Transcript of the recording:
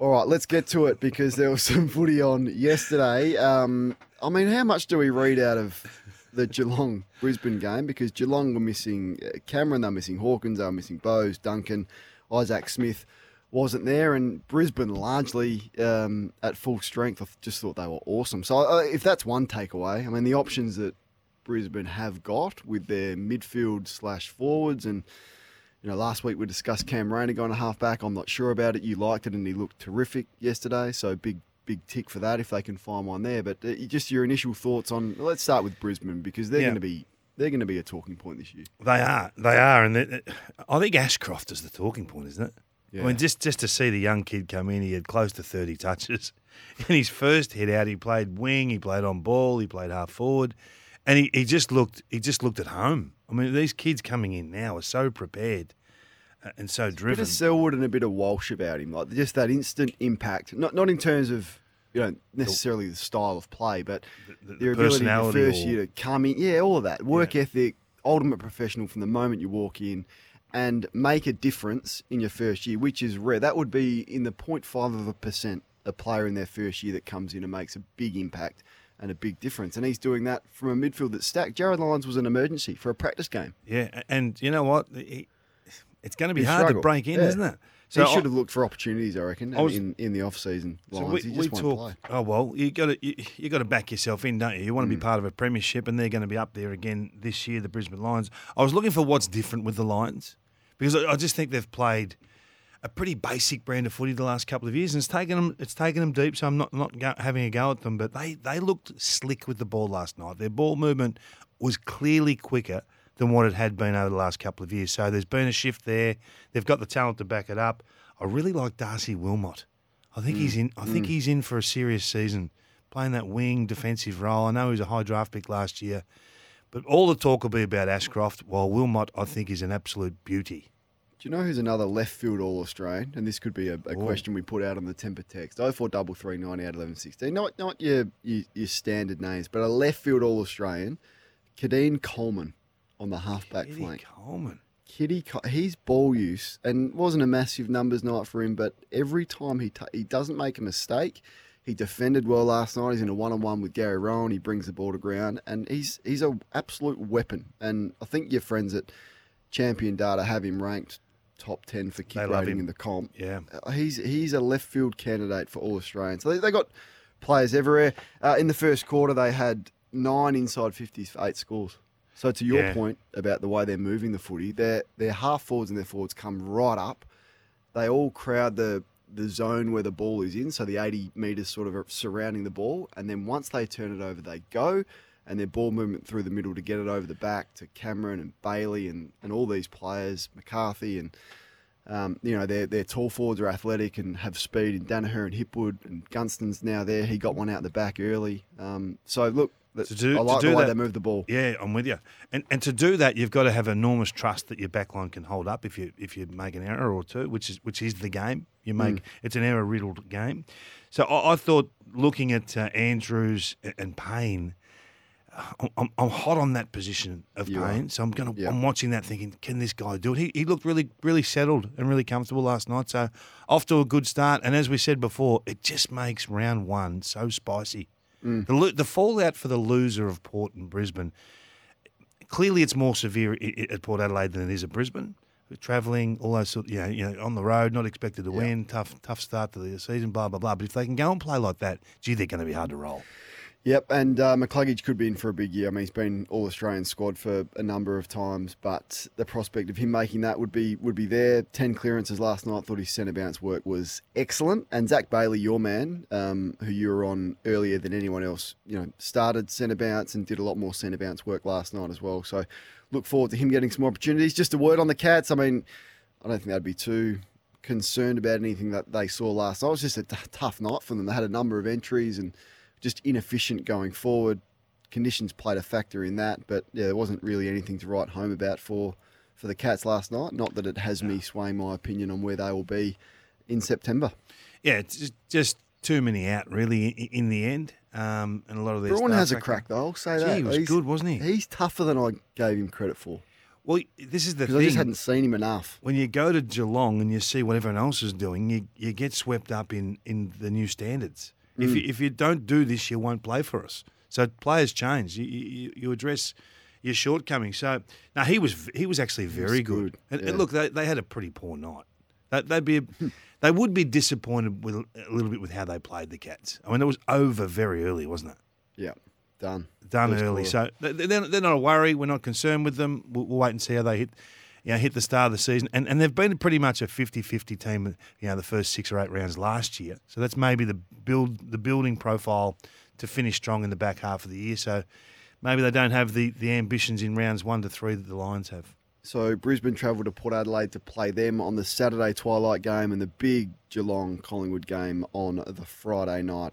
All right, let's get to it because there was some footy on yesterday. Um, I mean, how much do we read out of the Geelong Brisbane game? Because Geelong were missing uh, Cameron, they're missing Hawkins, they're missing Bowes, Duncan, Isaac Smith wasn't there, and Brisbane largely um, at full strength. I just thought they were awesome. So uh, if that's one takeaway, I mean, the options that Brisbane have got with their midfield slash forwards and you know, last week we discussed Cam Rayner going to half back. I'm not sure about it. You liked it, and he looked terrific yesterday. So big, big tick for that if they can find one there. But uh, just your initial thoughts on. Let's start with Brisbane because they're Yeah. going to be they're going to be a talking point this year. They are. They are. And they- I think Ashcroft is the talking point, isn't it? Yeah. I mean, just, just to see the young kid come in, he had close to 30 touches. In his first hit out, he played wing, he played on ball, he played half forward, and he, he just looked he just looked at home. I mean, these kids coming in now are so prepared uh, and so driven, A bit of Selwood and a bit of Walsh about him, like just that instant impact. Not not in terms of you know necessarily the style of play, but the their ability the personality first or- year to come in, yeah, all of that work ethic, ultimate professional from the moment you walk in, and make a difference in your first year, which is rare. That would be in the 0.5 of a percent a player in their first year that comes in and makes a big impact and a big difference, and he's doing that from a midfield that's stacked. Jarrod Lyons was an emergency for a practice game. Yeah, and you know what? He, it's going to be hard struggled. to break in, Yeah. isn't it? So he should have looked for opportunities, I reckon, I was- in, in the off season. So we, he we just won't play. Oh well, you got to you, you got to back yourself in, don't you? You want to be hmm. part of a premiership, and they're going to be up there again this year. The Brisbane Lions. I was looking for what's different with the Lions because I, I just think they've played a pretty basic brand of footy the last couple of years, and it's taken them it's taken them deep. So I'm not not go, having a go at them, but they they looked slick with the ball last night. Their ball movement was clearly quicker than what it had been over the last couple of years. So there's been a shift there. They've got the talent to back it up. I really like Darcy Wilmot. I think mm. he's in. I think mm. he's in for a serious season, playing that wing defensive role. I know he was a high draft pick last year, but all the talk will be about Ashcroft. While Wilmot, I think, is an absolute beauty. Do you know who's another left field All Australian? And this could be a, a oh. question we put out on the temper text. 043390 out 1116. Not not your, your your standard names, but a left field All Australian, Keidean Coleman on the halfback Eddie flank. Kitty Coleman. Kitty, his ball use and wasn't a massive numbers night for him, but every time he ta he doesn't make a mistake. He defended well last night. He's in a one on one with Gary Rohan. He brings the ball to ground, and he's he's a absolute weapon. And I think your friends at Champion Data have him ranked top ten for kick rating in the comp. Yeah. Uh, he's he's a left field candidate for all Australians. So they, they got players everywhere. Uh, in the first quarter, they had nine inside fifties for eight scores. So to your Yeah. point about the way they're moving the footy, their their half forwards and their forwards come right up. They all crowd the the zone where the ball is in, so the 80 metres sort of surrounding the ball, and then once they turn it over, they go, and their ball movement through the middle to get it over the back to Cameron and Bailey and, and all these players, McCarthy and um, you know, their their tall forwards are athletic and have speed. And Daniher and Hipwood and Gunston's now there. He got one out the back early. Um, so look, To do- I like to the do way that- they move the ball. Yeah, I'm with you. And and to do that, you've got to have enormous trust that your backline can hold up if you if you make an error or two, which is which is the game. You make Mm. it's an error riddled game. So I, I thought looking at uh, Andrews and Payne. I'm- I'm, hot on that position of You are. So I'm gonna Yeah. I'm watching that thinking, can this guy do it? He, he looked really really settled and really comfortable last night, so off to a good start. And as we said before, it just makes round one so spicy. Mm. The lo- the fallout for the loser of Port and Brisbane clearly it's more severe i- i- at Port Adelaide than it is at Brisbane. Travelling, all those sort, you know, you know, on the road, not expected to win, tough, tough start to the season, blah blah blah. But if they can go and play like that, gee, they're going to be hard to roll. Yep, and uh, McCluggage could be in for a big year. I mean, he's been All Australian squad for a number of times, but the prospect of him making that would be would be there. Ten clearances last night. Thought his centre bounce work was excellent. And Zac Bailey, your man, um, who you were on earlier than anyone else, you know, started centre bounce and did a lot more centre bounce work last night as well. So, look forward to him getting some more opportunities. Just a word on the Cats. I mean, I don't think that'd be too concerned about anything that they saw last night. It was just a t- tough night for them. They had a number of entries and just inefficient going forward. Conditions played a factor in that, but yeah, there wasn't really anything to write home about for for the Cats last night. Not that it has me swaying my opinion on where they will be in September. Yeah, it's just, too many out really in the end, um, and a lot of these. Bruhn has a crack though. I'll say Gee, that he was He's- good, wasn't he? He's tougher than I gave him credit for Well, this is the because I just hadn't seen him enough. when you go to Geelong and you see what everyone else is doing, you, you get swept up in, in the new standards. If, Mm. you, if you don't do this, you won't play for us. So players change. You, you, you address your shortcomings. So now he was he was actually very good. good, And, and look, they, they had a pretty poor night. They, they'd be they would be disappointed with a little bit with how they played the Cats. I mean, it was over very early, wasn't it? Yeah, done. done early. quarter. So they- they're, they're not a worry. We're not concerned with them. We'll, we'll wait and see how they hit, you know, hit the start of the season. And and they've been pretty much a 50-50 team, you know, the first six or eight rounds last year. So that's maybe the build the building profile to finish strong in the back half of the year. So maybe they don't have the, the ambitions in rounds one to three that the Lions have. So Brisbane travelled to Port Adelaide to play them on the Saturday twilight game and the big Geelong Collingwood game on the Friday night